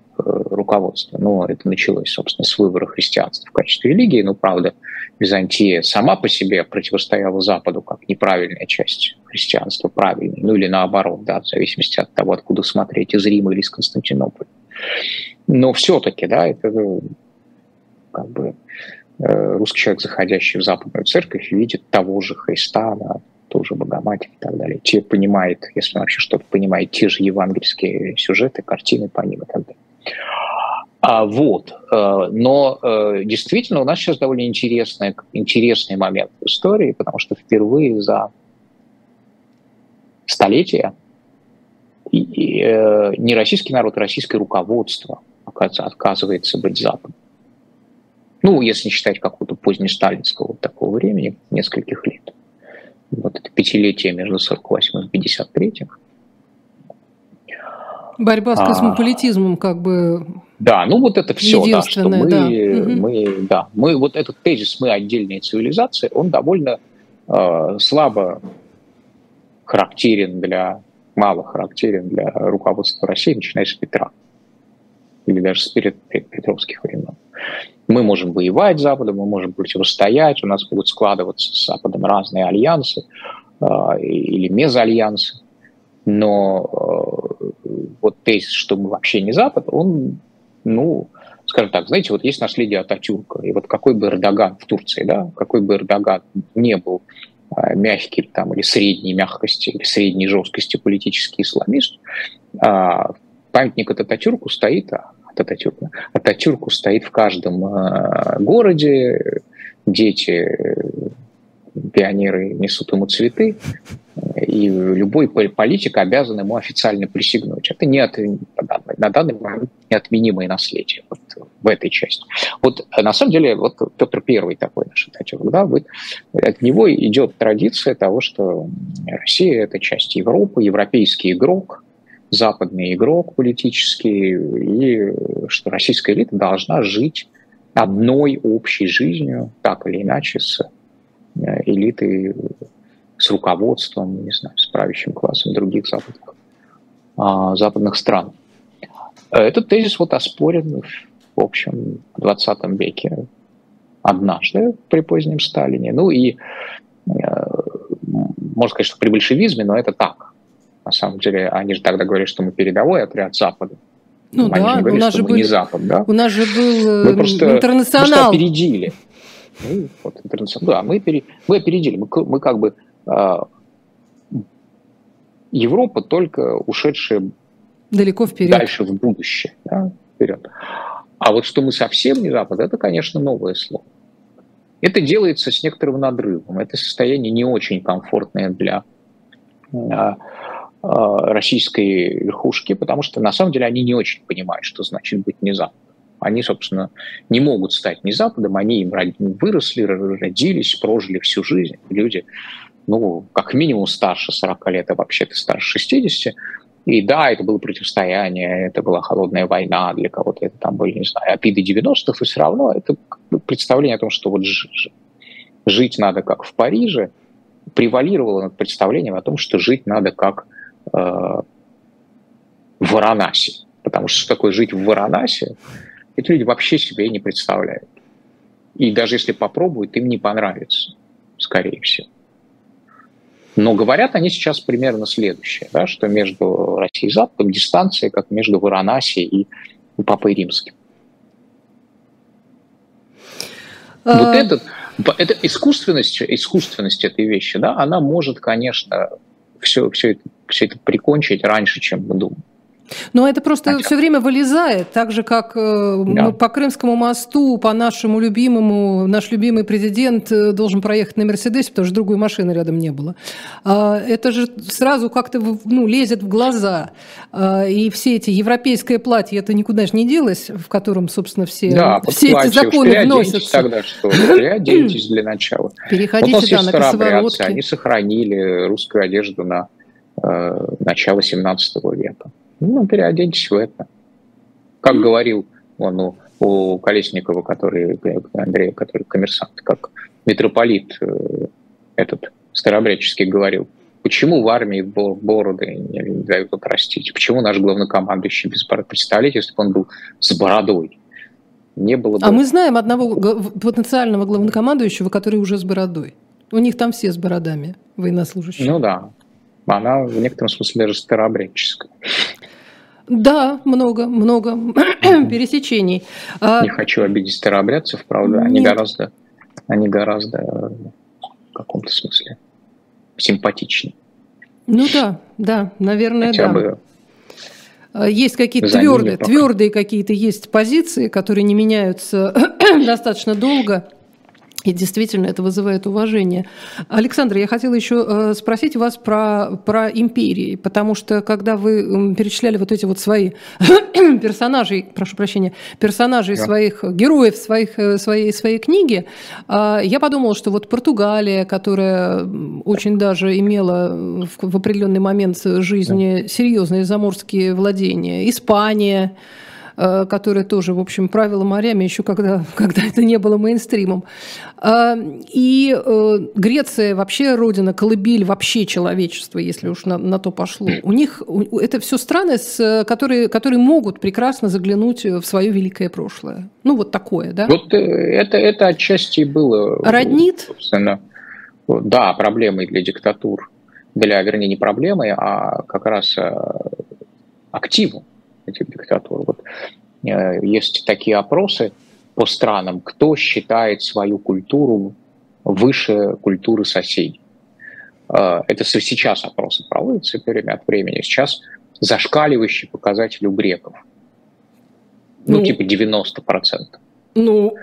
руководства. Но это началось, собственно, с выбора христианства в качестве религии. Но, правда, Византия сама по себе противостояла Западу как неправильная часть христианства, правильной, ну или наоборот, да, в зависимости от того, откуда смотреть, из Рима или из Константинополя. Но все-таки, да, это ну, как бы э, русский человек, заходящий в западную церковь, видит того же Христа, да, тоже Богоматерь и так далее. Те понимает, если он вообще что-то понимает, те же евангельские сюжеты, картины по ним и так далее. А, вот. Э, но э, действительно у нас сейчас довольно интересный, интересный момент в истории, потому что впервые за столетия и, и, э, не российский народ, а российское руководство отказывается быть Западом. Ну, если не считать какого-то позднесталинского вот такого времени, нескольких лет. Вот это пятилетие между 48 и 53 Борьба с а. космополитизмом как бы да, ну вот это все, да, что мы, да. мы, да, мы вот этот тезис «мы отдельные цивилизации», он довольно э, слабо характерен для, мало характерен для руководства России, начиная с Петра или даже с Петровских времен. Мы можем воевать с Западом, мы можем противостоять, у нас будут складываться с Западом разные альянсы э, или мезальянсы, но э, вот тезис, что мы вообще не Запад, он ну, скажем так, знаете, вот есть наследие Ататюрка, и вот какой бы Эрдоган в Турции, да, какой бы Эрдоган не был а, мягкий там, или средней мягкости, или средней жесткости политический исламист, а, памятник Ататюрку стоит, а, Ататюрку, Ататюрку стоит в каждом а, городе, дети пионеры несут ему цветы, и любой политик обязан ему официально присягнуть. Это не от, на данный момент неотменимое наследие вот, в этой части. Вот на самом деле вот Петр Первый такой наш отец, да, вот, от него идет традиция того, что Россия – это часть Европы, европейский игрок, западный игрок политический, и что российская элита должна жить одной общей жизнью, так или иначе, с э, элитой, с руководством, не знаю, с правящим классом других западных, а, западных стран. Этот тезис вот оспорен, в общем, в 20 веке однажды при позднем Сталине. Ну и э, можно сказать, что при большевизме, но это так. На самом деле, они же тогда говорили, что мы передовой отряд Запада. Ну они да, же говорили, у нас же был, не Запад, да? У нас же был мы просто, интернационал. Мы просто опередили. Мы, вот, интернационал. Да, мы, пере, мы опередили. Мы, мы как бы э, Европа только ушедшая далеко вперед. Дальше в будущее, да, вперед. А вот что мы совсем не Запад, это, конечно, новое слово. Это делается с некоторым надрывом. Это состояние не очень комфортное для а, а, российской верхушки, потому что на самом деле они не очень понимают, что значит быть не Западом. Они, собственно, не могут стать не Западом, они им выросли, родились, прожили всю жизнь. Люди, ну, как минимум старше 40 лет, а вообще-то старше 60, и да, это было противостояние, это была холодная война, для кого-то это там были, не знаю, обиды 90-х, и все равно это представление о том, что вот жить надо как в Париже, превалировало над представлением о том, что жить надо как э, в Варанаси. Потому что что такое жить в Варанаси, эти люди вообще себе не представляют. И даже если попробуют, им не понравится, скорее всего. Но говорят они сейчас примерно следующее, да, что между Россией и Западом дистанция, как между Варанаси и Папой Римским. А... Вот этот, это искусственность, искусственность этой вещи, да, она может, конечно, все, все, это, все это прикончить раньше, чем мы думаем. Но это просто Хотя... все время вылезает, так же, как э, да. по Крымскому мосту, по нашему любимому, наш любимый президент э, должен проехать на Мерседесе, потому что другой машины рядом не было. А, это же сразу как-то ну, лезет в глаза. А, и все эти европейское платье, это никуда же не делось, в котором, собственно, все, да, все эти законы вносятся. тогда что? Переоденьтесь для начала. Переходите, да, на косоворотки. Они сохранили русскую одежду на э, начало 17 века. Ну, переоденьтесь в это. Как говорил он у, у Колесникова, который, Андрея, который коммерсант, как митрополит э, этот старообрядческий говорил, почему в армии бороды не дают отрастить? Почему наш главнокомандующий без бороды? Представляете, если бы он был с бородой? Не было бы... А мы знаем одного потенциального главнокомандующего, который уже с бородой. У них там все с бородами, военнослужащие. Ну да. Она в некотором смысле даже старообрядческая. Да, много, много пересечений. А Не хочу обидеть старообрядцев, правда, они Нет. гораздо, они гораздо в каком-то смысле симпатичнее. Ну да, да, наверное, Хотя да. Бы а есть какие-то твердые, твердые какие-то есть позиции, которые не меняются достаточно долго. И действительно это вызывает уважение. Александр, я хотела еще э, спросить вас про, про империи, потому что когда вы перечисляли вот эти вот свои персонажей, прошу прощения, персонажей да. своих, героев своих, э, своей, своей книги, э, я подумала, что вот Португалия, которая очень даже имела в, в определенный момент жизни да. серьезные заморские владения, Испания, которая тоже, в общем, правила морями еще когда, когда это не было мейнстримом. А, и э, Греция вообще родина, колыбель вообще человечества, если уж на, на то пошло. У них это все страны, с, которые, которые могут прекрасно заглянуть в свое великое прошлое. Ну, вот такое, да? Вот э, это, это отчасти было... Роднит? Собственно, да, проблемой для диктатур. Для, вернее, не проблемой, а как раз активом этих диктатур. Вот, э, есть такие опросы по странам, кто считает свою культуру выше культуры соседей. Э, это сейчас опросы проводятся время от времени. Сейчас зашкаливающий показатель у греков. Ну, ну типа 90%. Ну.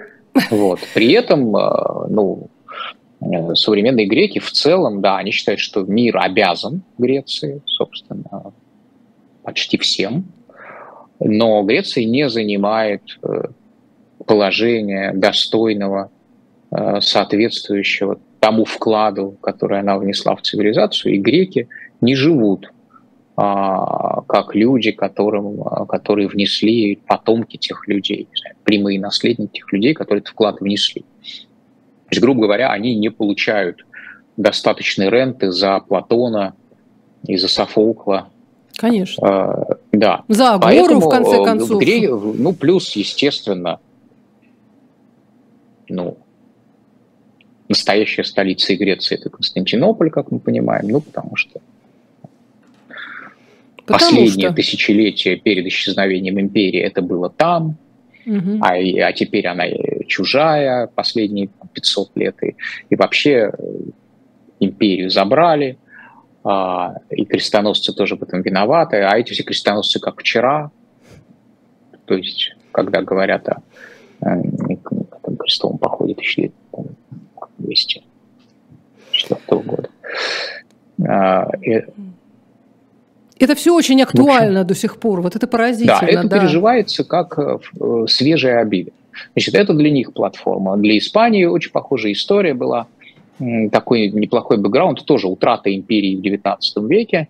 Вот. При этом, э, ну, современные греки в целом, да, они считают, что мир обязан Греции, собственно, почти всем. Но Греция не занимает э, положения достойного, э, соответствующего тому вкладу, который она внесла в цивилизацию, и греки не живут а, как люди, которым, а, которые внесли потомки тех людей, прямые наследники тех людей, которые этот вклад внесли. То есть, грубо говоря, они не получают достаточной ренты за Платона и за Софокла. Конечно. А, да. За Агору, Поэтому, в конце концов. Гре... Ну, плюс, естественно, ну, настоящая столица Греции – это Константинополь, как мы понимаем, ну, потому что Потому последнее что... тысячелетие перед исчезновением империи это было там, угу. а, а теперь она чужая последние 500 лет, и, и вообще э, империю забрали, и крестоносцы тоже в этом виноваты, а эти все крестоносцы как вчера, то есть когда говорят о, о крестовом походе 1200 года. А, это все очень актуально общем, до сих пор. Вот это поразительно. Да, это да. переживается как э, э, свежая обида. Значит, это для них платформа. Для Испании очень похожая история была. Такой неплохой бэкграунд, тоже утрата империи в XIX веке.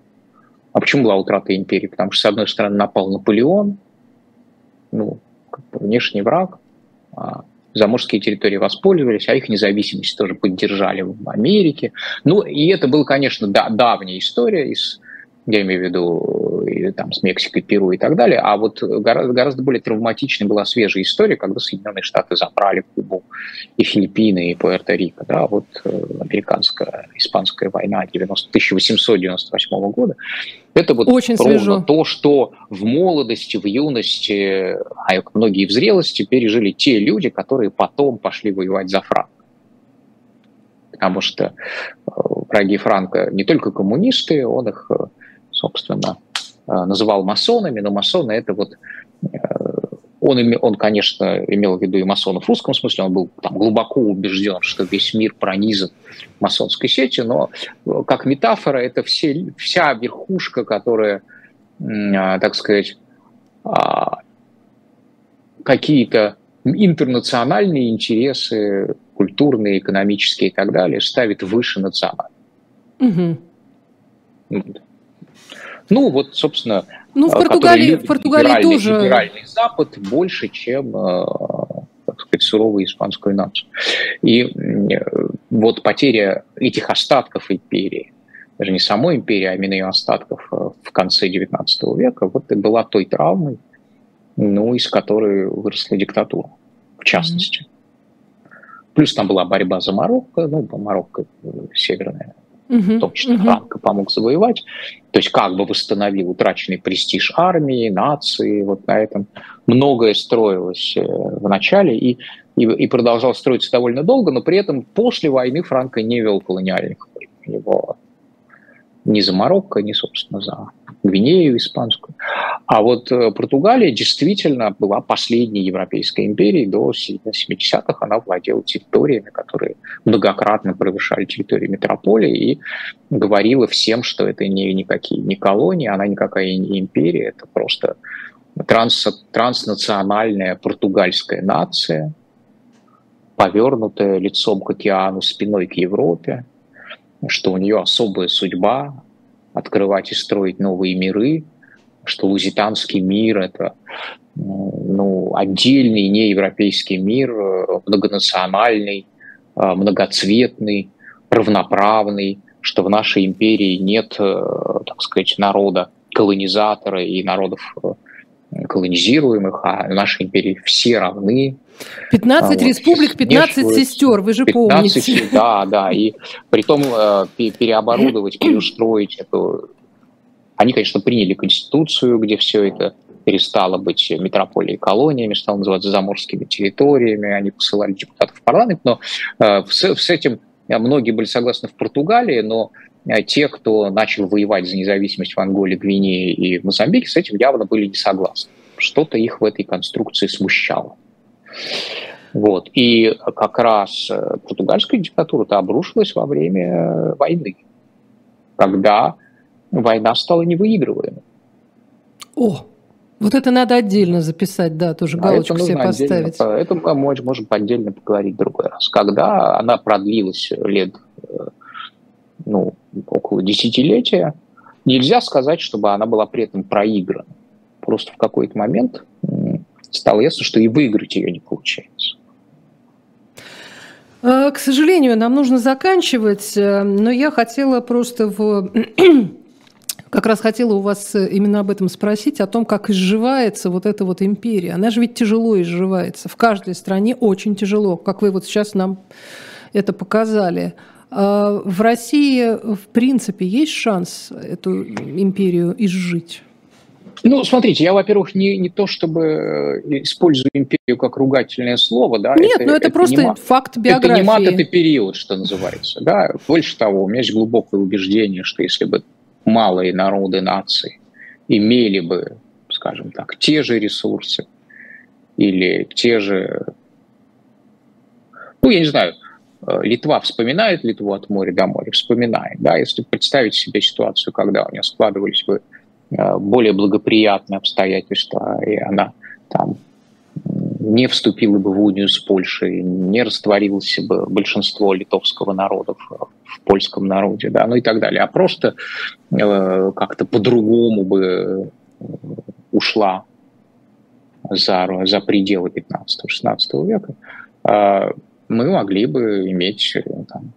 А почему была утрата империи? Потому что, с одной стороны, напал Наполеон, ну, внешний враг, а заморские территории воспользовались, а их независимость тоже поддержали в Америке. Ну, и это была, конечно, да, давняя история из я имею в виду и, там, с Мексикой, Перу и так далее, а вот гораздо, гораздо более травматичной была свежая история, когда Соединенные Штаты забрали Кубу и Филиппины, и Пуэрто-Рико, да, вот э, американская, испанская война 90, 1898 года, это вот Очень ровно свежо. то, что в молодости, в юности, а многие в зрелости пережили те люди, которые потом пошли воевать за Франк. Потому что э, враги Франка не только коммунисты, он их э, собственно, называл масонами, но масоны это вот э, он, он, конечно, имел в виду и масонов в русском смысле, он был там глубоко убежден, что весь мир пронизан масонской сетью, но э, как метафора это все, вся верхушка, которая, так сказать, а, какие-то интернациональные интересы, культурные, экономические и так далее, ставит выше национальных. Угу. Ну, вот, собственно, ну, в Португалии, в Португалии либеральный, тоже... либеральный Запад больше, чем, э, так сказать, суровую испанскую нацию. И вот потеря этих остатков империи, даже не самой империи, а именно ее остатков э, в конце XIX века, вот и была той травмой, ну, из которой выросла диктатура, в частности. Mm-hmm. Плюс там была борьба за Марокко, ну, Марокко э, северная угу, в том числе угу. Франко помог завоевать, то есть как бы восстановил утраченный престиж армии, нации, вот на этом многое строилось э, в начале и, и, и продолжал строиться довольно долго, но при этом после войны Франко не вел колониальных. Его ни за Марокко, ни, собственно, за Гвинею испанскую. А вот э, Португалия действительно была последней европейской империей до 70-х. Она владела территориями, которые многократно превышали территорию метрополии и говорила всем, что это не никакие не колонии, она никакая не империя, это просто транс, транснациональная португальская нация, повернутая лицом к океану, спиной к Европе, что у нее особая судьба открывать и строить новые миры, что лузитанский мир – это ну, отдельный неевропейский мир, многонациональный, а, многоцветный, равноправный, что в нашей империи нет, э, так сказать, народа колонизатора и народов э, колонизируемых, а в нашей империи все равны, 15 вот. республик, 15 Внешне, сестер, вы же 15, помните. Да, да, и при том э, переоборудовать, переустроить эту... Они, конечно, приняли конституцию, где все это перестало быть метрополией колониями, стало называться заморскими территориями, они посылали депутатов в парламент, но э, с, с этим многие были согласны в Португалии, но э, те, кто начал воевать за независимость в Анголе, Гвинее и Мозамбике, с этим явно были не согласны. Что-то их в этой конструкции смущало. Вот. И как раз э, португальская диктатура-то обрушилась во время э, войны, когда война стала невыигрываемой. О, вот это надо отдельно записать, да, тоже галочку себе поставить. Отдельно, это мы можем отдельно поговорить в другой раз. Когда она продлилась лет, э, ну, около десятилетия, нельзя сказать, чтобы она была при этом проиграна. Просто в какой-то момент стало ясно, что и выиграть ее не получается. Э, к сожалению, нам нужно заканчивать, э, но я хотела просто в как раз хотела у вас э, именно об этом спросить, о том, как изживается вот эта вот империя. Она же ведь тяжело изживается. В каждой стране очень тяжело, как вы вот сейчас нам это показали. А в России, в принципе, есть шанс эту империю изжить? Ну, смотрите, я, во-первых, не, не то чтобы э, использую империю как ругательное слово, да. Нет, это, но это, это просто не, факт биографии. Это не мат, это период, что называется, да. Больше того, у меня есть глубокое убеждение, что если бы малые народы нации имели бы, скажем так, те же ресурсы или те же, ну, я не знаю, Литва вспоминает Литву от моря до моря, вспоминает, да, если представить себе ситуацию, когда у нее складывались бы Э, более благоприятные обстоятельства, и она там не вступила бы в унию с Польшей, не растворилось бы большинство литовского народа в, в польском народе, да, ну и так далее, а просто э, как-то по-другому бы э, ушла за, за пределы 15-16 века, э, мы могли бы иметь э, там,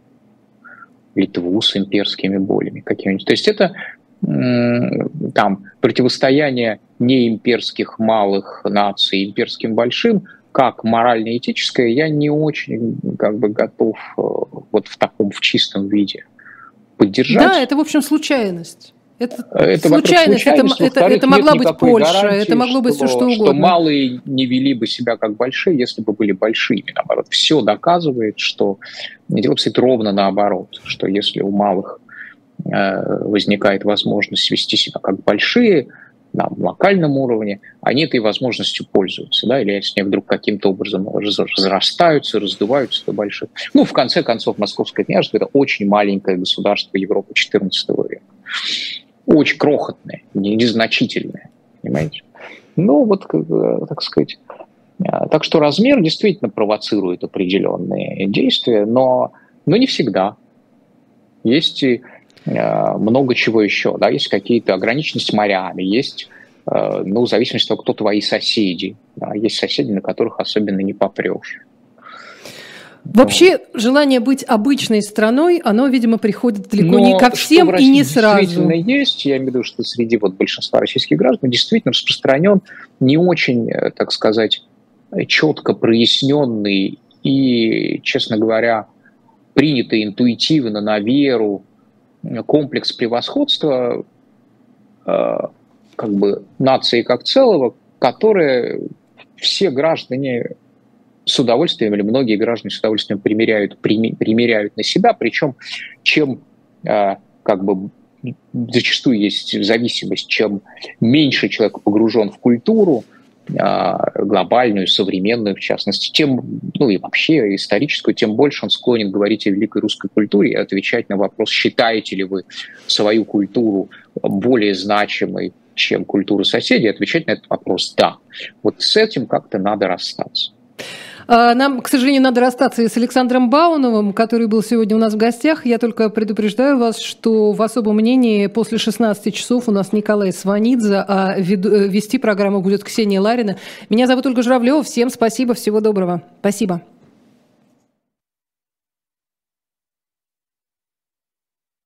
Литву с имперскими болями какими-нибудь. То есть это там противостояние неимперских малых наций имперским большим, как морально-этическое, я не очень как бы готов э, вот в таком в чистом виде поддержать. Да, это в общем случайность. Это, это случайность, это, это, это могла быть Польша, гарантии, это могло быть что, все что угодно. Что малые не вели бы себя как большие, если бы были большими. Наоборот, все доказывает, что дело обстоит ровно наоборот, что если у малых Э, возникает возможность вести себя как большие на локальном уровне, они этой возможностью пользуются, да, или если они вдруг каким-то образом разрастаются, раздуваются до больших. Ну, в конце концов, Московское княжество – это очень маленькое государство Европы XIV века. Очень крохотное, незначительное, понимаете? Ну, вот, так сказать, э, так что размер действительно провоцирует определенные действия, но, но не всегда. Есть и Э, много чего еще, да, есть какие-то ограниченности морями, есть, э, ну, в зависимости от того, кто твои соседи, да, есть соседи, на которых особенно не попрешь. Вообще желание быть обычной страной, оно, видимо, приходит далеко не ко всем и не сразу. Действительно есть, я имею в виду, что среди вот большинства российских граждан действительно распространен не очень, э, так сказать, четко проясненный и, честно говоря, принятый интуитивно на веру комплекс превосходства э, как бы нации как целого, которые все граждане с удовольствием, или многие граждане с удовольствием примеряют, примеряют на себя, причем чем э, как бы зачастую есть зависимость, чем меньше человек погружен в культуру, а, глобальную, современную, в частности, тем, ну и вообще историческую, тем больше он склонен говорить о великой русской культуре и отвечать на вопрос, считаете ли вы свою культуру более значимой, чем культуру соседей, отвечать на этот вопрос «да». Вот с этим как-то надо расстаться. А, нам, к сожалению, надо расстаться с Александром Бауновым, который был сегодня у нас в гостях. Я только предупреждаю вас, что в особом мнении после 16 часов у нас Николай Сванидзе, а э, вести программу будет Ксения Ларина. Меня зовут Ольга Журавлева. Всем спасибо, всего доброго. Спасибо.